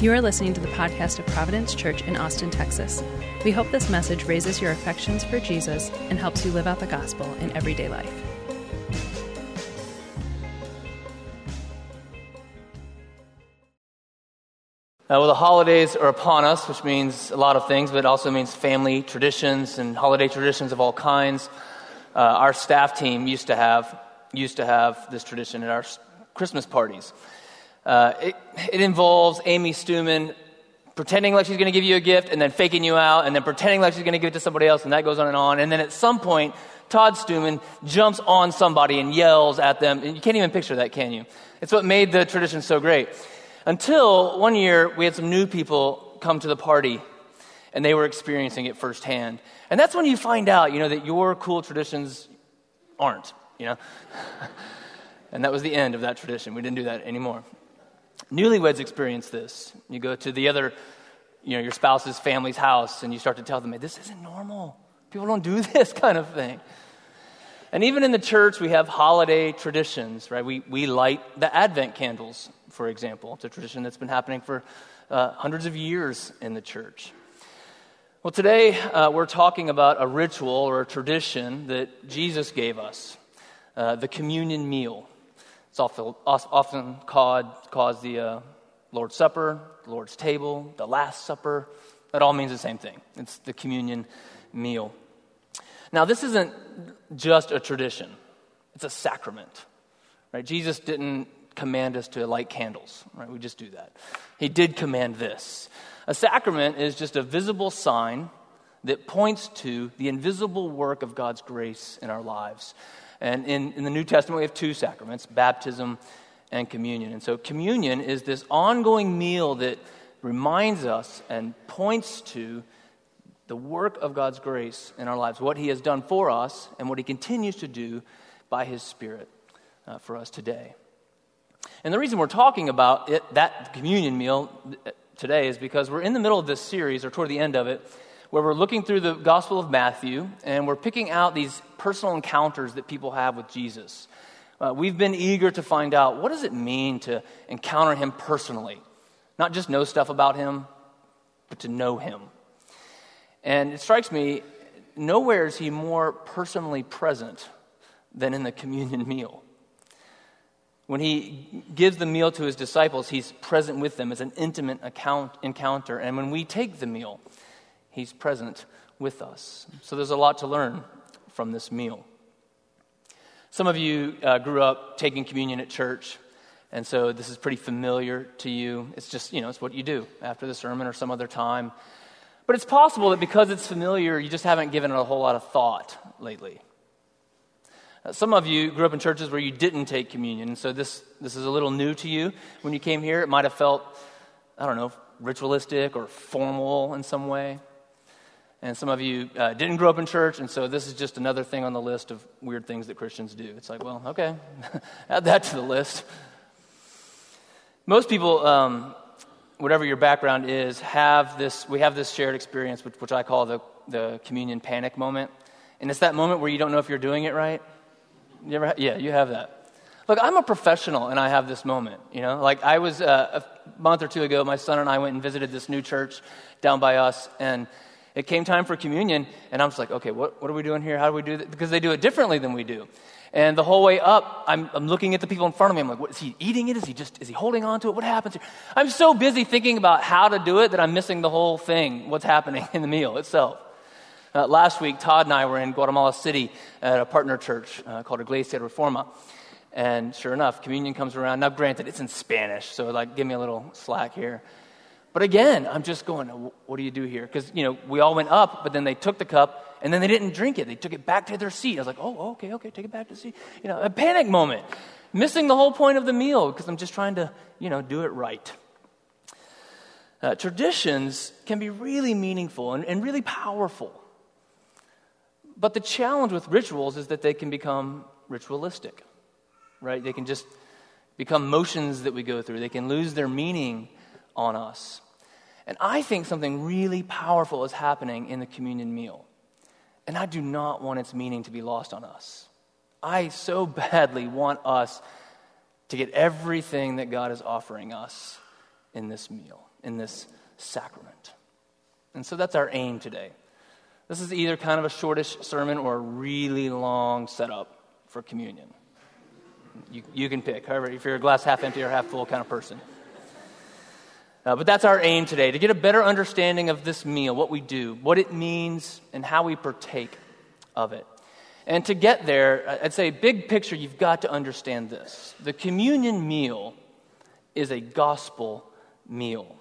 You are listening to the podcast of Providence Church in Austin, Texas. We hope this message raises your affections for Jesus and helps you live out the gospel in everyday life. Uh, well, the holidays are upon us, which means a lot of things, but it also means family traditions and holiday traditions of all kinds. Uh, our staff team used to have used to have this tradition at our Christmas parties. Uh, it, it involves Amy Stuman pretending like she's going to give you a gift and then faking you out and then pretending like she's going to give it to somebody else and that goes on and on. And then at some point, Todd Stuman jumps on somebody and yells at them. And you can't even picture that, can you? It's what made the tradition so great. Until one year, we had some new people come to the party and they were experiencing it firsthand. And that's when you find out, you know, that your cool traditions aren't, you know? and that was the end of that tradition. We didn't do that anymore. Newlyweds experience this. You go to the other, you know, your spouse's family's house and you start to tell them, hey, this isn't normal. People don't do this kind of thing. And even in the church, we have holiday traditions, right? We, we light the Advent candles, for example. It's a tradition that's been happening for uh, hundreds of years in the church. Well, today uh, we're talking about a ritual or a tradition that Jesus gave us uh, the communion meal. It's often called, called the uh, Lord's Supper, the Lord's table, the Last Supper. That all means the same thing. It's the communion meal. Now, this isn't just a tradition, it's a sacrament. Right? Jesus didn't command us to light candles, right? We just do that. He did command this. A sacrament is just a visible sign that points to the invisible work of God's grace in our lives. And in, in the New Testament, we have two sacraments baptism and communion. And so, communion is this ongoing meal that reminds us and points to the work of God's grace in our lives, what He has done for us, and what He continues to do by His Spirit uh, for us today. And the reason we're talking about it, that communion meal uh, today is because we're in the middle of this series, or toward the end of it, where we're looking through the Gospel of Matthew and we're picking out these personal encounters that people have with Jesus. Uh, we've been eager to find out what does it mean to encounter him personally? Not just know stuff about him, but to know him. And it strikes me, nowhere is he more personally present than in the communion meal. When he gives the meal to his disciples, he's present with them as an intimate account, encounter. And when we take the meal, He's present with us. So there's a lot to learn from this meal. Some of you uh, grew up taking communion at church, and so this is pretty familiar to you. It's just, you know, it's what you do after the sermon or some other time. But it's possible that because it's familiar, you just haven't given it a whole lot of thought lately. Uh, some of you grew up in churches where you didn't take communion, so this, this is a little new to you. When you came here, it might have felt, I don't know, ritualistic or formal in some way. And some of you uh, didn't grow up in church, and so this is just another thing on the list of weird things that Christians do. It's like, well, okay, add that to the list. Most people, um, whatever your background is, have this, we have this shared experience, which, which I call the, the communion panic moment. And it's that moment where you don't know if you're doing it right. You ever, yeah, you have that. Look, I'm a professional and I have this moment, you know? Like I was uh, a month or two ago, my son and I went and visited this new church down by us and it came time for communion, and I'm just like, okay, what, what are we doing here? How do we do that? Because they do it differently than we do. And the whole way up, I'm, I'm looking at the people in front of me. I'm like, what, is he eating it? Is he just, is he holding on to it? What happens here? I'm so busy thinking about how to do it that I'm missing the whole thing, what's happening in the meal itself. Uh, last week, Todd and I were in Guatemala City at a partner church uh, called Iglesia Reforma. And sure enough, communion comes around. Now, granted, it's in Spanish, so like, give me a little slack here. But again, I'm just going, what do you do here? Because, you know, we all went up, but then they took the cup and then they didn't drink it. They took it back to their seat. I was like, oh, okay, okay, take it back to the seat. You know, a panic moment. Missing the whole point of the meal because I'm just trying to, you know, do it right. Uh, traditions can be really meaningful and, and really powerful. But the challenge with rituals is that they can become ritualistic, right? They can just become motions that we go through, they can lose their meaning on us. And I think something really powerful is happening in the communion meal. And I do not want its meaning to be lost on us. I so badly want us to get everything that God is offering us in this meal. in this sacrament. And so that's our aim today. This is either kind of a shortish sermon or a really long setup for communion. You, you can pick, however, if you're a glass half empty or half full kind of person. Uh, but that's our aim today to get a better understanding of this meal, what we do, what it means, and how we partake of it. And to get there, I'd say, big picture, you've got to understand this. The communion meal is a gospel meal.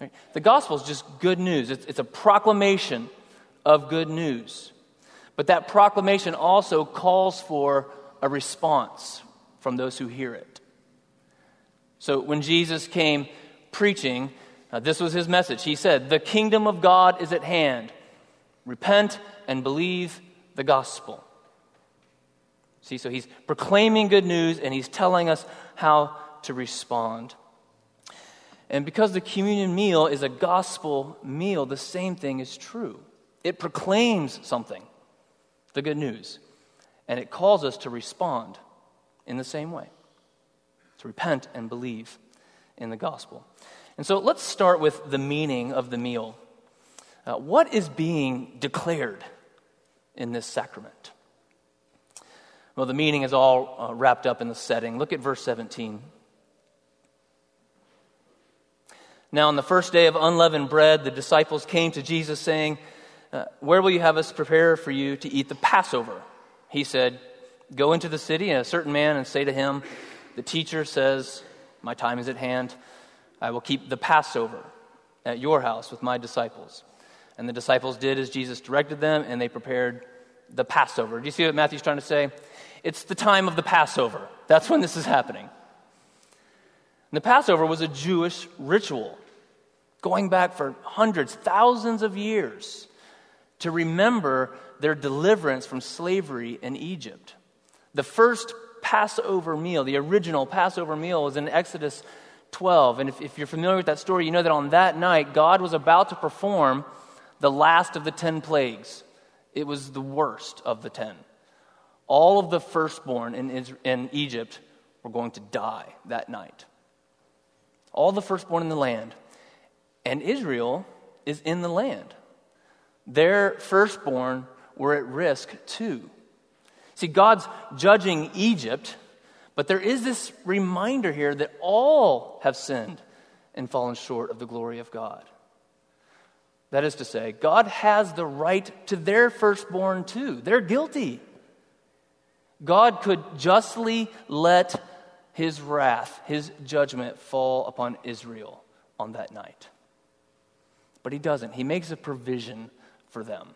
Right? The gospel is just good news, it's, it's a proclamation of good news. But that proclamation also calls for a response from those who hear it. So when Jesus came preaching, uh, this was his message. He said, The kingdom of God is at hand. Repent and believe the gospel. See, so he's proclaiming good news and he's telling us how to respond. And because the communion meal is a gospel meal, the same thing is true. It proclaims something, the good news, and it calls us to respond in the same way to repent and believe in the gospel. And so let's start with the meaning of the meal. Uh, what is being declared in this sacrament? Well, the meaning is all uh, wrapped up in the setting. Look at verse 17. Now, on the first day of unleavened bread, the disciples came to Jesus saying, uh, Where will you have us prepare for you to eat the Passover? He said, Go into the city and a certain man and say to him, The teacher says, My time is at hand. I will keep the Passover at your house with my disciples. And the disciples did as Jesus directed them, and they prepared the Passover. Do you see what Matthew's trying to say? It's the time of the Passover. That's when this is happening. And the Passover was a Jewish ritual going back for hundreds, thousands of years to remember their deliverance from slavery in Egypt. The first Passover meal, the original Passover meal, was in Exodus 12. And if, if, you're familiar with that story, you know that on that night, God was about to perform the last of the 10 plagues. It was the worst of the 10. All of the firstborn in, in Egypt were going to die that night. All the firstborn in the land. And Israel is in the land. Their firstborn were at risk too. See, God's judging Egypt but there is this reminder here that all have sinned and fallen short of the glory of God. That is to say, God has the right to their firstborn too. They're guilty. God could justly let his wrath, his judgment fall upon Israel on that night. But he doesn't. He makes a provision for them.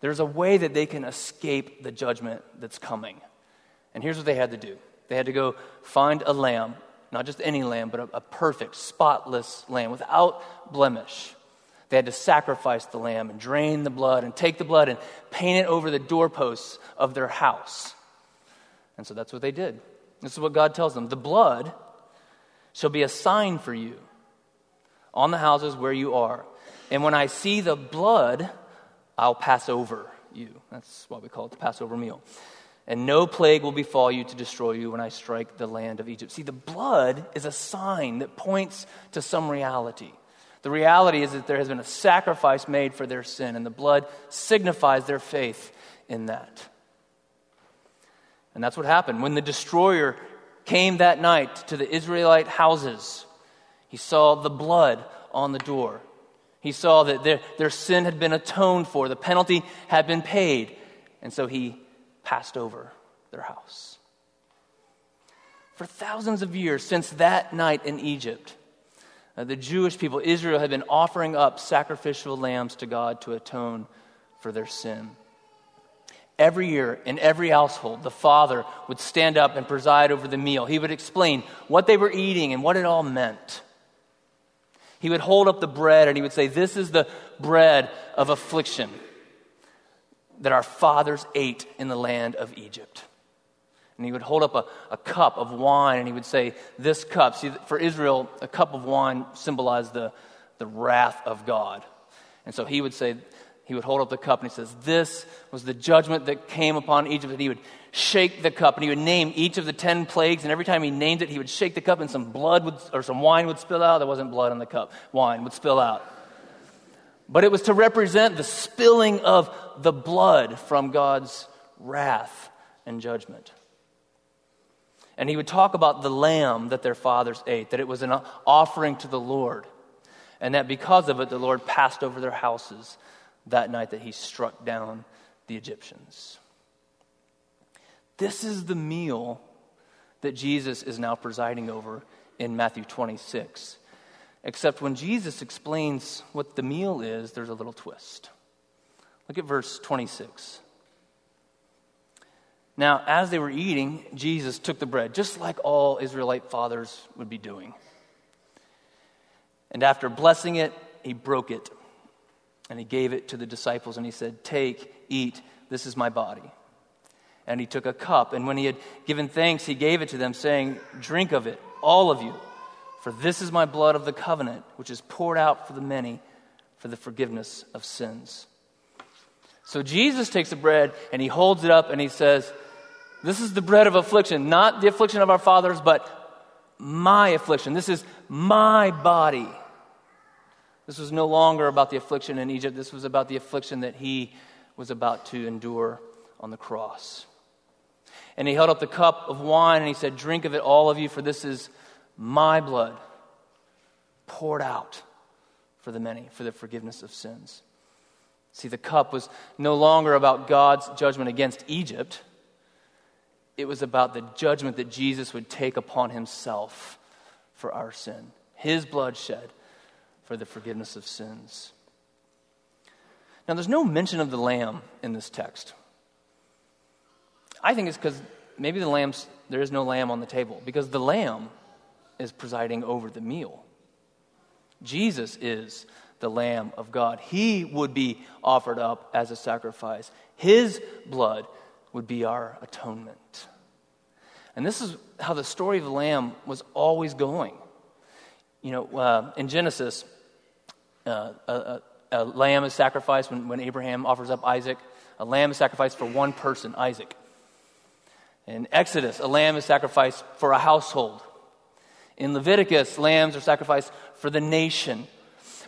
There's a way that they can escape the judgment that's coming. And here's what they had to do they had to go find a lamb, not just any lamb, but a, a perfect, spotless lamb without blemish. They had to sacrifice the lamb and drain the blood and take the blood and paint it over the doorposts of their house. And so that's what they did. This is what God tells them the blood shall be a sign for you on the houses where you are. And when I see the blood, I'll pass over you. That's why we call it the Passover meal and no plague will befall you to destroy you when I strike the land of Egypt. See, the blood is a sign that points to some reality. The reality is that there has been a sacrifice made for their sin, and the blood signifies their faith in that. And that's what happened. When the destroyer came that night to the Israelite houses, he saw the blood on the door. He saw that their, their sin had been atoned for, the penalty had been paid. And so he passed over their house. For thousands of years since that night in Egypt, uh, the Jewish people, Israel, had been offering up sacrificial lambs to God to atone for their sin. Every year, in every household, the father would stand up and preside over the meal. He would explain what they were eating and what it all meant. He would hold up the bread and he would say, This is the bread of affliction that our fathers ate in the land of Egypt. And he would hold up a, a cup of wine and he would say, This cup. See, for Israel, a cup of wine symbolized the, the wrath of God. And so he would say, he would hold up the cup and he says, This was the judgment that came upon Egypt. And he would shake the cup and he would name each of the ten plagues. And every time he named it, he would shake the cup and some blood would, or some wine would spill out. There wasn't blood on the cup, wine would spill out. But it was to represent the spilling of the blood from God's wrath and judgment. And he would talk about the lamb that their fathers ate, that it was an offering to the Lord, and that because of it, the Lord passed over their houses that night that he struck down the Egyptians. This is the meal that Jesus is now presiding over in Matthew 26. Except when Jesus explains what the meal is, there's a little twist. Look at verse 26. Now, as they were eating, Jesus took the bread, just like all Israelite fathers would be doing. And after blessing it, he broke it and he gave it to the disciples and he said, Take, eat, this is my body. And he took a cup, and when he had given thanks, he gave it to them, saying, Drink of it, all of you, for this is my blood of the covenant, which is poured out for the many for the forgiveness of sins. So Jesus takes the bread and he holds it up and he says, This is the bread of affliction, not the affliction of our fathers, but my affliction. This is my body this was no longer about the affliction in Egypt. This was about the affliction that he was about to endure on the cross. And he held up the cup of wine and he said, Drink of it, all of you, for this is my blood poured out for the many, for the forgiveness of sins. See, the cup was no longer about God's judgment against Egypt, it was about the judgment that Jesus would take upon himself for our sin. His blood shed for the forgiveness of sins. Now, there's no mention of the lamb in this text. I think it's because maybe the lamb's, there is no lamb on the table, because the lamb is presiding over the meal. Jesus is the Lamb of God. He would be offered up as a sacrifice. His blood would be our atonement. And this is how the story of the Lamb was always going. You know, uh, in Genesis, uh, a, a, lamb is sacrificed when, when Abraham offers up Isaac. A lamb is sacrificed for one person, Isaac. In Exodus, a lamb is sacrificed for a household. In Leviticus, lambs are sacrificed for the nation.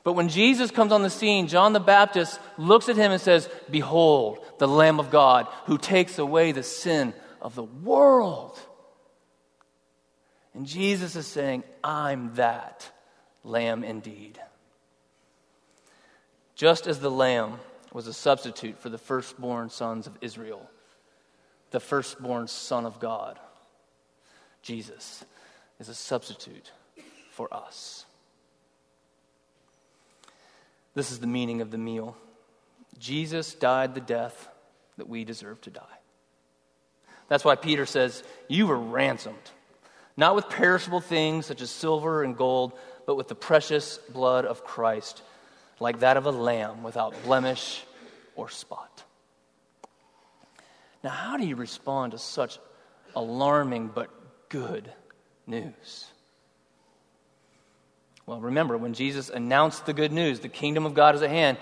But when Jesus comes on the scene, John the Baptist looks at him and says, Behold, the Lamb of God who takes away the sin of the world. And Jesus is saying, I'm that lamb indeed. Just as the lamb was a substitute for the firstborn sons of Israel, the firstborn Son of God, Jesus is a substitute for us. This is the meaning of the meal. Jesus died the death that we deserve to die. That's why Peter says, You were ransomed, not with perishable things such as silver and gold, but with the precious blood of Christ like that of a lamb without blemish or spot. Now, how do you respond to such alarming but good news? Well, remember, when Jesus announced the good news, the kingdom of God is at hand,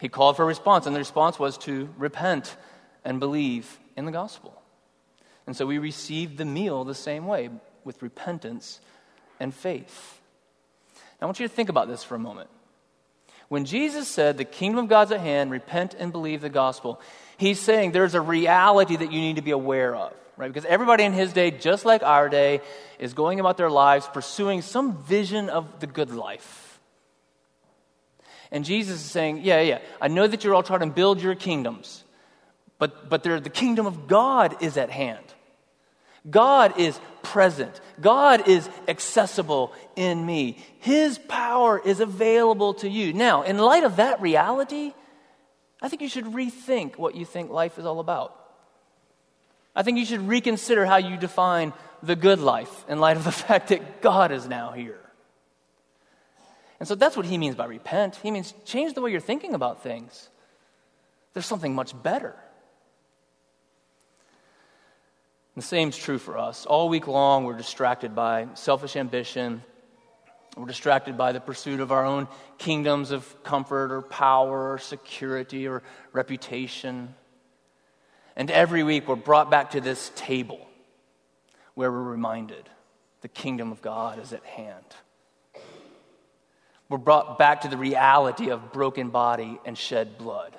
he called for a response, and the response was to repent and believe in the gospel. And so we received the meal the same way, with repentance and faith. Now, I want you to think about this for a moment. When Jesus said, The kingdom of God's at hand, repent and believe the gospel, he's saying there's a reality that you need to be aware of, right? Because everybody in his day, just like our day, is going about their lives pursuing some vision of the good life. And Jesus is saying, Yeah, yeah, I know that you're all trying to build your kingdoms, but, but the kingdom of God is at hand. God is present. God is accessible in me. His power is available to you. Now, in light of that reality, I think you should rethink what you think life is all about. I think you should reconsider how you define the good life in light of the fact that God is now here. And so that's what he means by repent. He means change the way you're thinking about things. There's something much better. The same is true for us. All week long, we're distracted by selfish ambition We're distracted by the pursuit of our own kingdoms of comfort or power or security or reputation. And every week we're brought back to this table where we're reminded the kingdom of God is at hand. We're brought back to the reality of broken body and shed blood.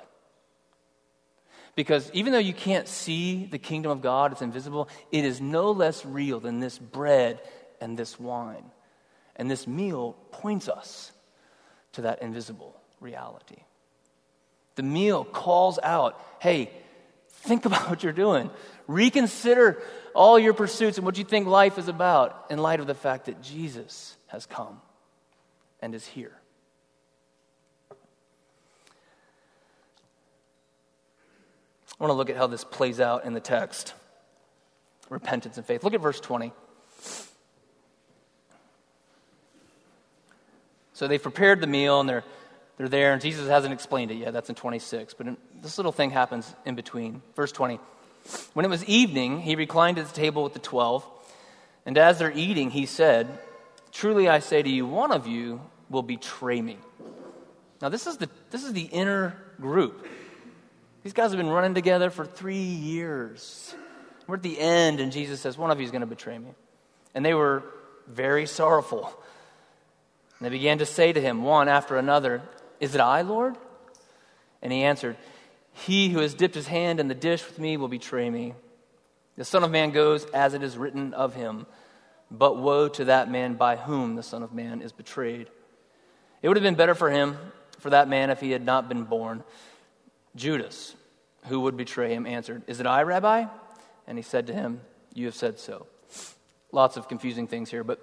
Because even though you can't see the kingdom of God, it's invisible, it is no less real than this bread and this wine. And this meal points us to that invisible reality. The meal calls out, hey, think about what you're doing. Reconsider all your pursuits and what you think life is about in light of the fact that Jesus has come and is here. I want to look at how this plays out in the text repentance and faith. Look at verse 20. So they've prepared the meal and they're, they're there, and Jesus hasn't explained it yet. That's in 26. But in, this little thing happens in between. Verse 20. When it was evening, he reclined at the table with the twelve, and as they're eating, he said, Truly I say to you, one of you will betray me. Now, this is the, this is the inner group. These guys have been running together for three years. We're at the end, and Jesus says, One of you is going to betray me. And they were very sorrowful. And they began to say to him, one after another, Is it I, Lord? And he answered, He who has dipped his hand in the dish with me will betray me. The Son of Man goes as it is written of him, but woe to that man by whom the Son of Man is betrayed. It would have been better for him, for that man, if he had not been born. Judas, who would betray him, answered, Is it I, Rabbi? And he said to him, You have said so. Lots of confusing things here, but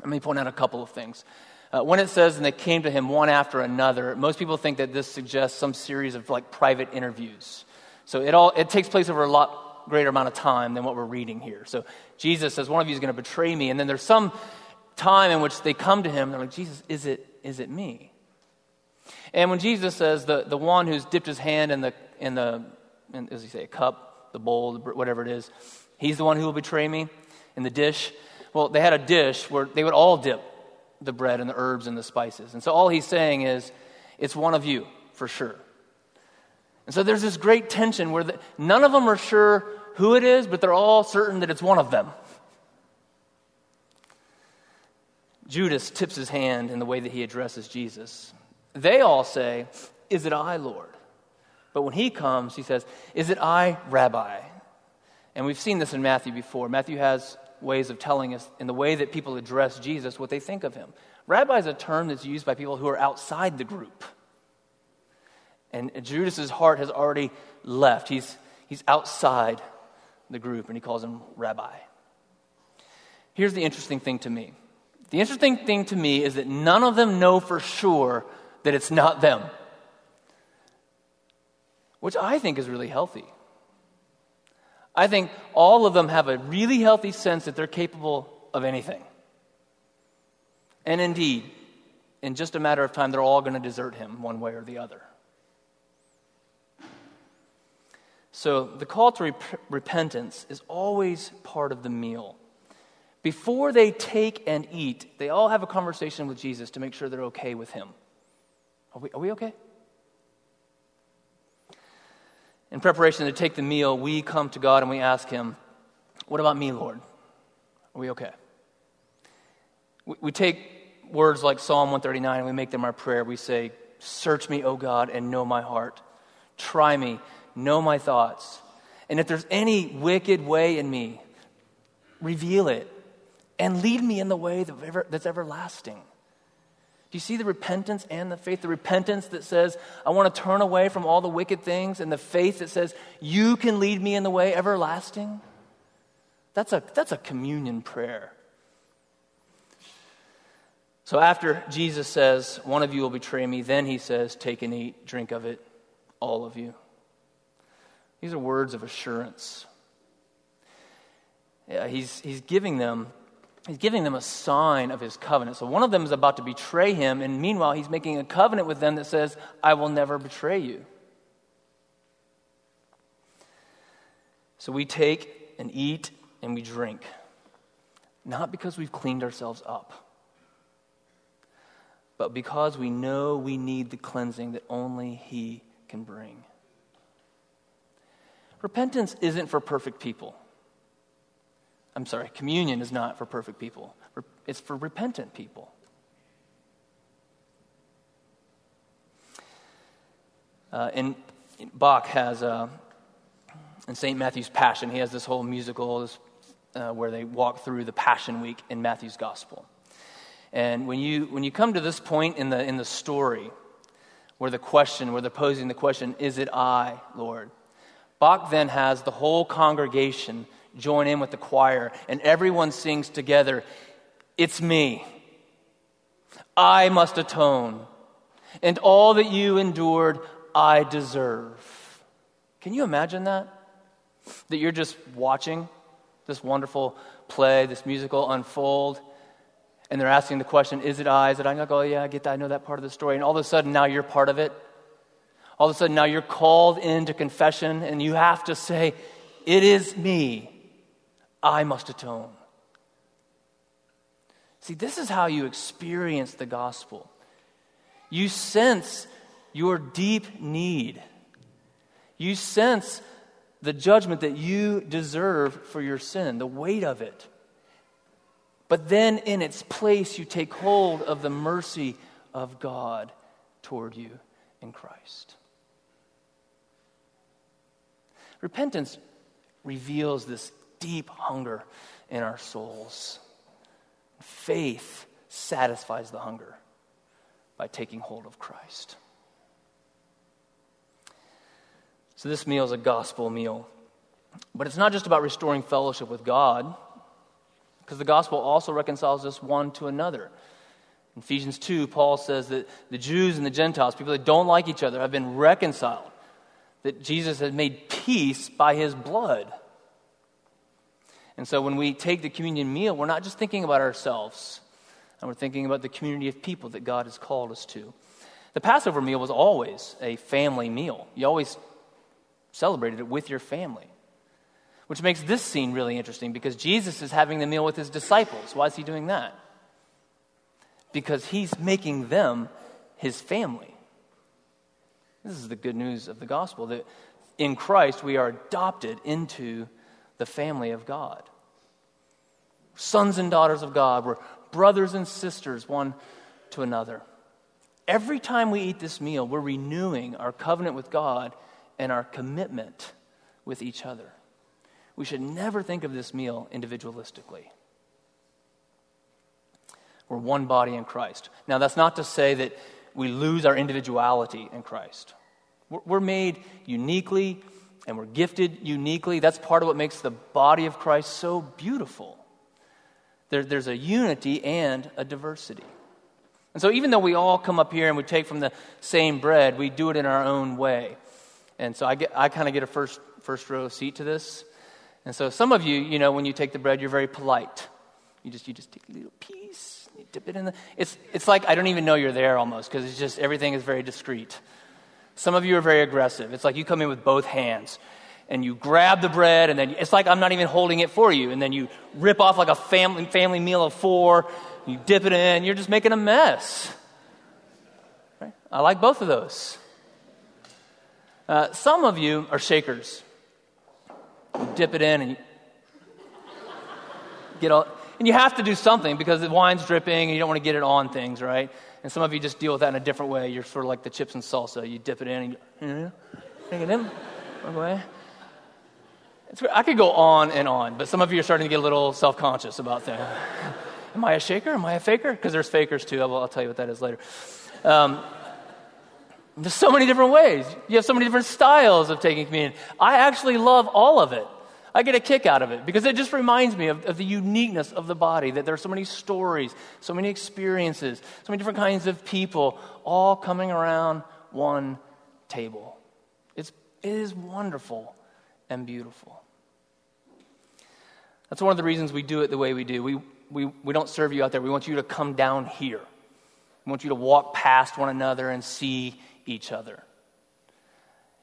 let me point out a couple of things. Uh, when it says, and they came to him one after another, most people think that this suggests some series of like private interviews. So it all it takes place over a lot greater amount of time than what we're reading here. So Jesus says, One of you is going to betray me. And then there's some time in which they come to him, And they're like, Jesus, is it, is it me? And when Jesus says the, the one who's dipped his hand in the, in the in, as he say, a cup, the bowl, whatever it is, he's the one who will betray me in the dish. Well, they had a dish where they would all dip the bread and the herbs and the spices. And so all he's saying is, it's one of you, for sure. And so there's this great tension where the, none of them are sure who it is, but they're all certain that it's one of them. Judas tips his hand in the way that he addresses Jesus. They all say, Is it I, Lord? But when he comes, he says, Is it I, Rabbi? And we've seen this in Matthew before. Matthew has ways of telling us, in the way that people address Jesus, what they think of him. Rabbi is a term that's used by people who are outside the group. And Judas's heart has already left. He's, he's outside the group, and he calls him Rabbi. Here's the interesting thing to me the interesting thing to me is that none of them know for sure that it's not them, which I think is really healthy. I think all of them have a really healthy sense that they're capable of anything. And indeed, in just a matter of time, they're all going to desert him one way or the other. So, the call to rep- repentance is always part of the meal. Before they take and eat, they all have a conversation with Jesus to make sure they're okay with him. Are we, are we okay? In preparation to take the meal, we come to God and we ask Him, What about me, Lord? Are we okay? We, we take words like Psalm 139 and we make them our prayer. We say, Search me, O God, and know my heart. Try me, know my thoughts. And if there's any wicked way in me, reveal it and lead me in the way that's everlasting. Do you see the repentance and the faith? The repentance that says, I want to turn away from all the wicked things, and the faith that says, You can lead me in the way everlasting? That's a, that's a communion prayer. So after Jesus says, One of you will betray me, then he says, Take and eat, drink of it, all of you. These are words of assurance. Yeah, he's, he's giving them he's giving them a sign of his covenant. So one of them is about to betray him, and meanwhile, he's making a covenant with them that says, I will never betray you. So we take and eat and we drink, not because we've cleaned ourselves up, but because we know we need the cleansing that only He can bring. Repentance isn't for perfect people. I'm sorry, communion is not for perfect people, it's for repentant people. Uh, and Bach has, uh, in St. Matthew's Passion, he has this whole musical this, uh, where they walk through the Passion Week in Matthew's Gospel. And when you, when you come to this point in the, in the story, where the question, where they're posing the question, Is it I, Lord? Bach then has the whole congregation join in with the choir, and everyone sings together, It's me. I must atone. And all that you endured, I deserve. Can you imagine that? That you're just watching this wonderful play, this musical unfold, and they're asking the question, Is it I? Is it I? And go, oh, Yeah, I get that. I know that part of the story. And all of a sudden, now you're part of it. All of a sudden, now you're called into confession, and you have to say, It is me. I must atone. See, this is how you experience the gospel. You sense your deep need. You sense the judgment that you deserve for your sin, the weight of it. But then, in its place, you take hold of the mercy of God toward you in Christ. Repentance reveals this deep hunger in our souls. Faith satisfies the hunger by taking hold of Christ. So, this meal is a gospel meal. But it's not just about restoring fellowship with God, because the gospel also reconciles us one to another. In Ephesians 2, Paul says that the Jews and the Gentiles, people that don't like each other, have been reconciled, that Jesus has made peace by his blood. And so when we take the communion meal, we're not just thinking about ourselves, and we're thinking about the community of people that God has called us to. The Passover meal was always a family meal. You always celebrated it with your family. Which makes this scene really interesting because Jesus is having the meal with his disciples. Why is he doing that? Because he's making them his family. This is the good news of the gospel that in Christ we are adopted into the family of God. Sons and daughters of God, we're brothers and sisters one to another. Every time we eat this meal, we're renewing our covenant with God and our commitment with each other. We should never think of this meal individualistically. We're one body in Christ. Now, that's not to say that we lose our individuality in Christ. We're made uniquely and we're gifted uniquely. That's part of what makes the body of Christ so beautiful. There, there's a unity and a diversity. And so, even though we all come up here and we take from the same bread, we do it in our own way. And so, I, get, I kind of get a first, first row seat to this. And so, some of you, you know, when you take the bread, you're very polite. You just, you just take a little piece, you dip it in the. It's, it's like I don't even know you're there almost because it's just everything is very discreet. Some of you are very aggressive. It's like you come in with both hands and you grab the bread, and then it's like I'm not even holding it for you. And then you rip off like a family, family meal of four, you dip it in, you're just making a mess. Right? I like both of those. Uh, some of you are shakers. You dip it in and you get all, and you have to do something because the wine's dripping and you don't want to get it on things, right? And some of you just deal with that in a different way. You're sort of like the chips and salsa. You dip it in and you, you know, take it in, away. I could go on and on, but some of you are starting to get a little self conscious about things. Am I a shaker? Am I a faker? Because there's fakers too. I'll, I'll, tell you what that is later. Um, there's so many different ways. You have so many different styles of taking communion. I actually love all of it. I get a kick out of it because it just reminds me of, of, the uniqueness of the body, that there are so many stories, so many experiences, so many different kinds of people all coming around one table. It's, it is wonderful and beautiful. That's one of the reasons we do it the way we do. We, we, we don't serve you out there, we want you to come down here. We want you to walk past one another and see each other.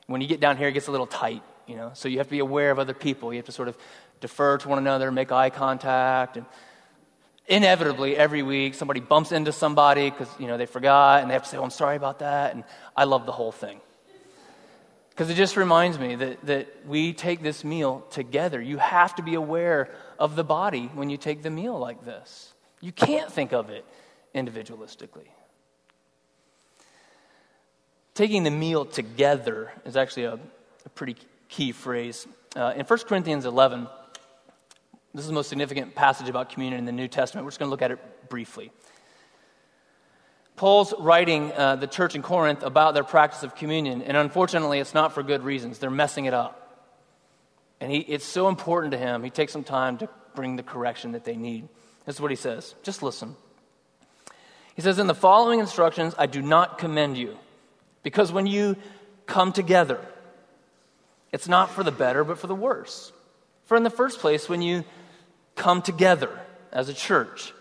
When you get down here, it gets a little tight you know. So you have to be aware of other people. You have to sort of defer to one another, make eye contact, and inevitably every week somebody bumps into somebody because you know they forgot and they have to say oh i'm sorry about that and i love the whole thing because it just reminds me that, that we take this meal together you have to be aware of the body when you take the meal like this you can't think of it individualistically taking the meal together is actually a, a pretty key phrase uh, in 1 corinthians 11 this is the most significant passage about communion in the New Testament. We're just going to look at it briefly. Paul's writing uh, the church in Corinth about their practice of communion, and unfortunately, it's not for good reasons. They're messing it up. And he, it's so important to him, he takes some time to bring the correction that they need. This is what he says. Just listen. He says, In the following instructions, I do not commend you, because when you come together, it's not for the better, but for the worse. For in the first place, when you come together as a church,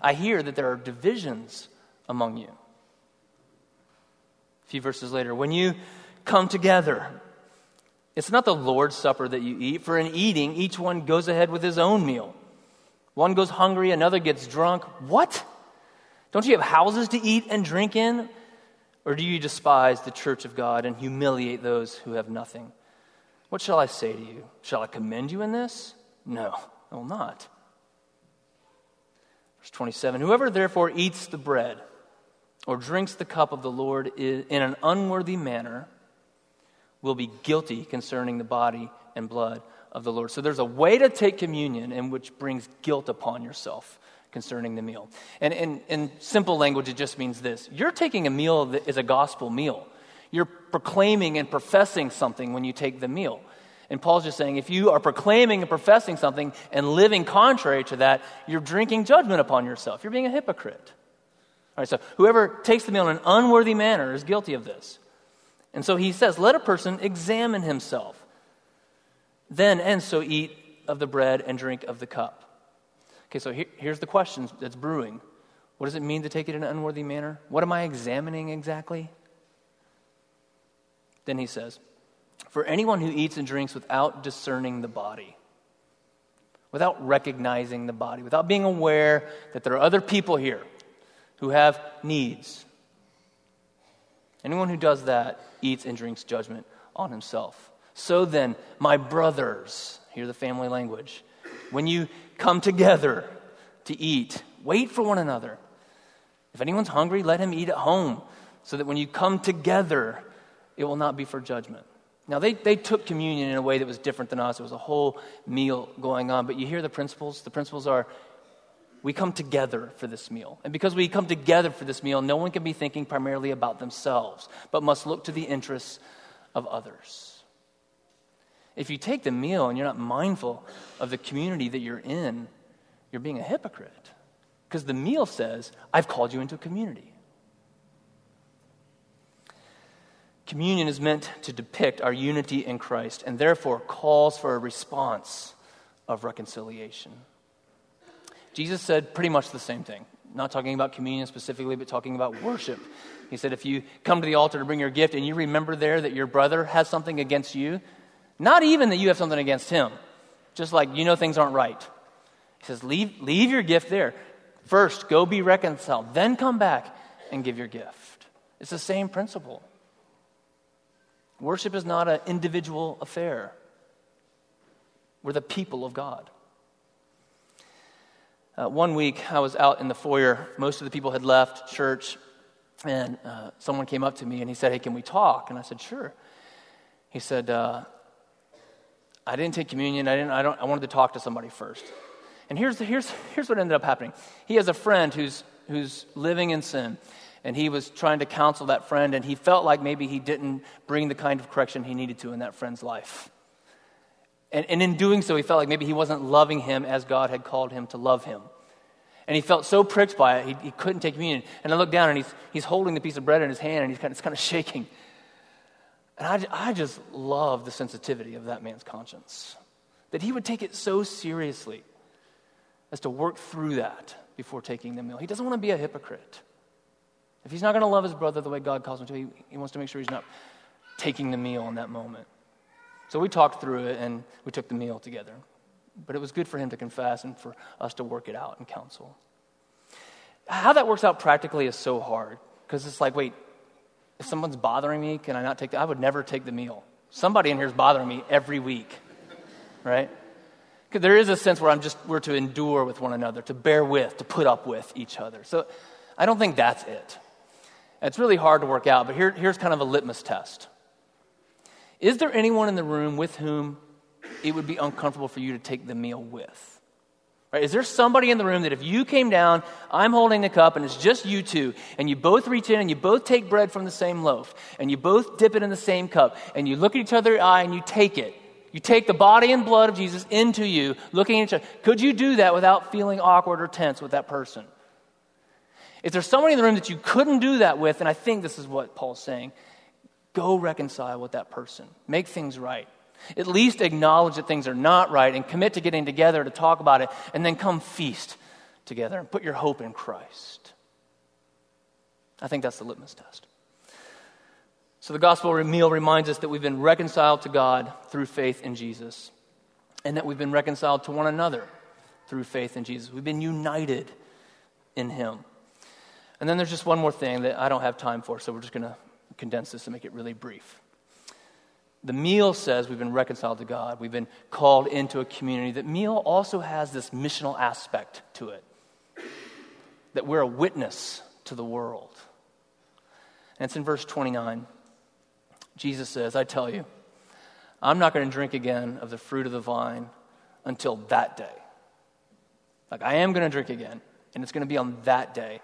I hear that there are divisions among you. A few verses later, when you come together, it's not the Lord's Supper that you eat, for in eating, each one goes ahead with his own meal. One goes hungry, another gets drunk. What? Don't you have houses to eat and drink in? Or do you despise the church of God and humiliate those who have nothing? What shall I say to you? Shall I commend you in this? No. I will not. Verse 27 Whoever therefore eats the bread or drinks the cup of the Lord in an unworthy manner will be guilty concerning the body and blood of the Lord. So there's a way to take communion in which brings guilt upon yourself concerning the meal. And in, simple language, it just means this you're taking a meal that is a gospel meal. You're proclaiming and professing something when you take the meal. And Paul's just saying if you are proclaiming and professing something and living contrary to that, you're drinking judgment upon yourself. You're being a hypocrite. All right, so whoever takes the meal in an unworthy manner is guilty of this. And so he says, let a person examine himself. Then and so eat of the bread and drink of the cup. Okay, so here, here's the question that's brewing. What does it mean to take it in an unworthy manner? What am I examining exactly? Then he says, for anyone who eats and drinks without discerning the body, without recognizing the body, without being aware that there are other people here who have needs, anyone who does that eats and drinks judgment on himself. So then, my brothers, hear the family language, when you come together to eat, wait for one another. If anyone's hungry, let him eat at home, so that when you come together, it will not be for judgment. Now, they, they took communion in a way that was different than us. It was a whole meal going on. But you hear the principles? The principles are we come together for this meal. And because we come together for this meal, no one can be thinking primarily about themselves, but must look to the interests of others. If you take the meal and you're not mindful of the community that you're in, you're being a hypocrite. Because the meal says, I've called you into a community. Communion is meant to depict our unity in Christ and therefore calls for a response of reconciliation. Jesus said pretty much the same thing, not talking about communion specifically, but talking about worship. He said, if you come to the altar to bring your gift and you remember there that your brother has something against you, not even that you have something against him, just like you know things aren't right. He says, leave, leave your gift there. First, go be reconciled, then come back and give your gift. It's the same principle. Worship is not an individual affair. We're the people of God. Uh, one week, I was out in the foyer. Most of the people had left church, and uh, someone came up to me and he said, Hey, can we talk? And I said, Sure. He said, uh, I didn't take communion. I, didn't, I, don't, I wanted to talk to somebody first. And here's, here's, here's what ended up happening. He has a friend who's, who's living in sin and he was trying to counsel that friend, and he felt like maybe he didn't bring the kind of correction he needed to in that friend's life. And, and in doing so, he felt like maybe he wasn't loving him as God had called him to love him. And he felt so pricked by it, he, he couldn't take communion. And I looked down, and he's, he's holding the piece of bread in his hand, and he's kind of, it's kind of shaking. And I, I just love the sensitivity of that man's conscience. That he would take it so seriously as to work through that before taking the meal. He doesn't want to be a hypocrite. If he's not going to love his brother the way God calls him to, he, he wants to make sure he's not taking the meal in that moment. So we talked through it and we took the meal together. But it was good for him to confess and for us to work it out in counsel. How that works out practically is so hard because it's like, wait, if someone's bothering me, can I not take the, I would never take the meal. Somebody in here is bothering me every week, right? Because there is a sense where I'm just, we're to endure with one another, to bear with, to put up with each other. So I don't think that's it. It's really hard to work out, but here, here's kind of a litmus test. Is there anyone in the room with whom it would be uncomfortable for you to take the meal with? Right? Is there somebody in the room that if you came down, I'm holding the cup, and it's just you two, and you both reach in and you both take bread from the same loaf, and you both dip it in the same cup, and you look at each other in the eye and you take it? You take the body and blood of Jesus into you, looking at each other. Could you do that without feeling awkward or tense with that person? If there's somebody in the room that you couldn't do that with, and I think this is what Paul's saying, go reconcile with that person. Make things right. At least acknowledge that things are not right and commit to getting together to talk about it, and then come feast together and put your hope in Christ. I think that's the litmus test. So, the gospel meal reminds us that we've been reconciled to God through faith in Jesus, and that we've been reconciled to one another through faith in Jesus. We've been united in Him. And then there's just one more thing that I don't have time for, so we're just going to condense this and make it really brief. The meal says we've been reconciled to God, we've been called into a community. That meal also has this missional aspect to it that we're a witness to the world. And it's in verse 29. Jesus says, I tell you, I'm not going to drink again of the fruit of the vine until that day. Like, I am going to drink again, and it's going to be on that day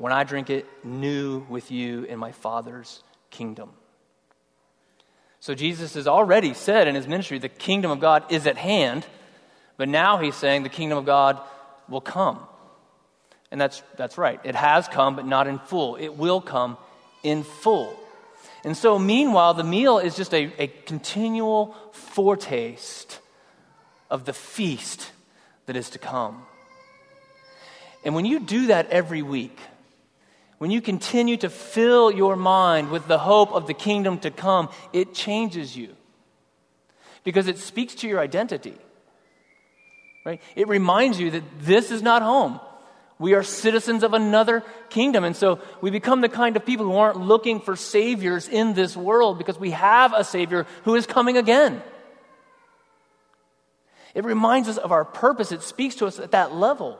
when I drink it new with you in my Father's kingdom. So Jesus has already said in his ministry, the kingdom of God is at hand, but now he's saying the kingdom of God will come. And that's, that's right. It has come, but not in full. It will come in full. And so, meanwhile, the meal is just a, a continual foretaste of the feast that is to come. And when you do that every week, when you continue to fill your mind with the hope of the kingdom to come, it changes you because it speaks to your identity. Right? It reminds you that this is not home. We are citizens of another kingdom. And so we become the kind of people who aren't looking for saviors in this world because we have a savior who is coming again. It reminds us of our purpose. It speaks to us at that level.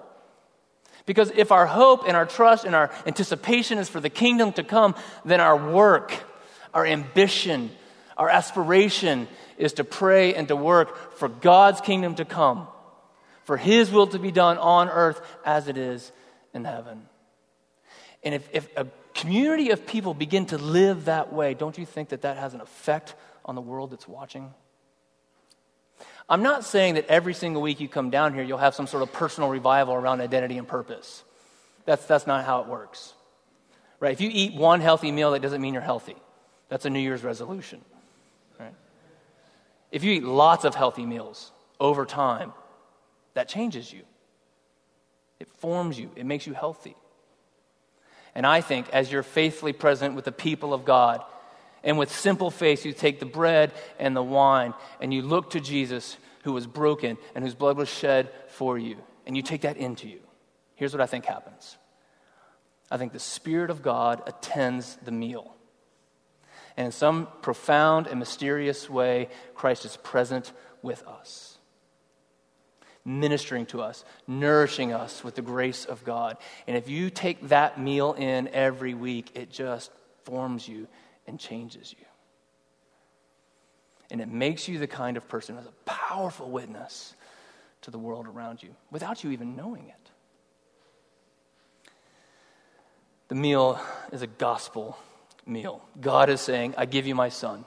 Because if our hope and our trust and our anticipation is for the kingdom to come, then our work, our ambition, our aspiration is to pray and to work for God's kingdom to come, for His will to be done on earth as it is in heaven. And if, if a community of people begin to live that way, don't you think that that has an effect on the world that's watching? I'm not saying that every single week you come down here, you'll have some sort of personal revival around identity and purpose. That's, that's not how it works. Right? If you eat one healthy meal, that doesn't mean you're healthy. That's a New Year's resolution. Right? If you eat lots of healthy meals over time, that changes you. It forms you, it makes you healthy. And I think as you're faithfully present with the people of God, and with simple faith, you take the bread and the wine and you look to Jesus who was broken and whose blood was shed for you. And you take that into you. Here's what I think happens I think the Spirit of God attends the meal. And in some profound and mysterious way, Christ is present with us, ministering to us, nourishing us with the grace of God. And if you take that meal in every week, it just forms you and changes you. And it makes you the kind of person who has a powerful witness to the world around you without you even knowing it. The meal is a gospel meal. God is saying, I give you my son.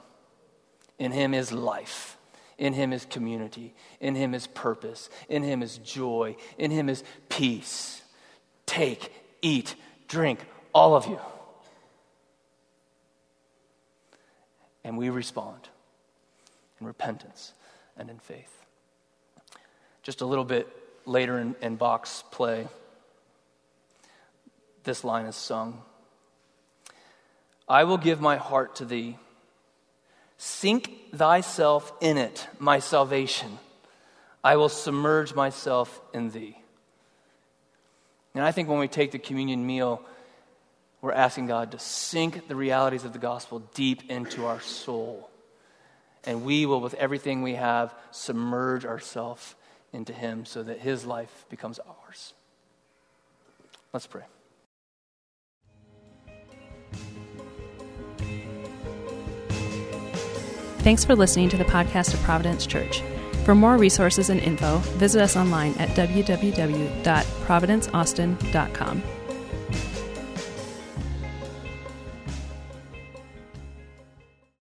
In him is life. In him is community. In him is purpose. In him is joy. In him is peace. Take, eat, drink, all of you. And we respond in repentance and in faith. Just a little bit later in, in Bach's play, this line is sung I will give my heart to thee. Sink thyself in it, my salvation. I will submerge myself in thee. And I think when we take the communion meal, we're asking God to sink the realities of the gospel deep into our soul. And we will, with everything we have, submerge ourselves into Him so that His life becomes ours. Let's pray. Thanks for listening to the podcast of Providence Church. For more resources and info, visit us online at www.providenceaustin.com.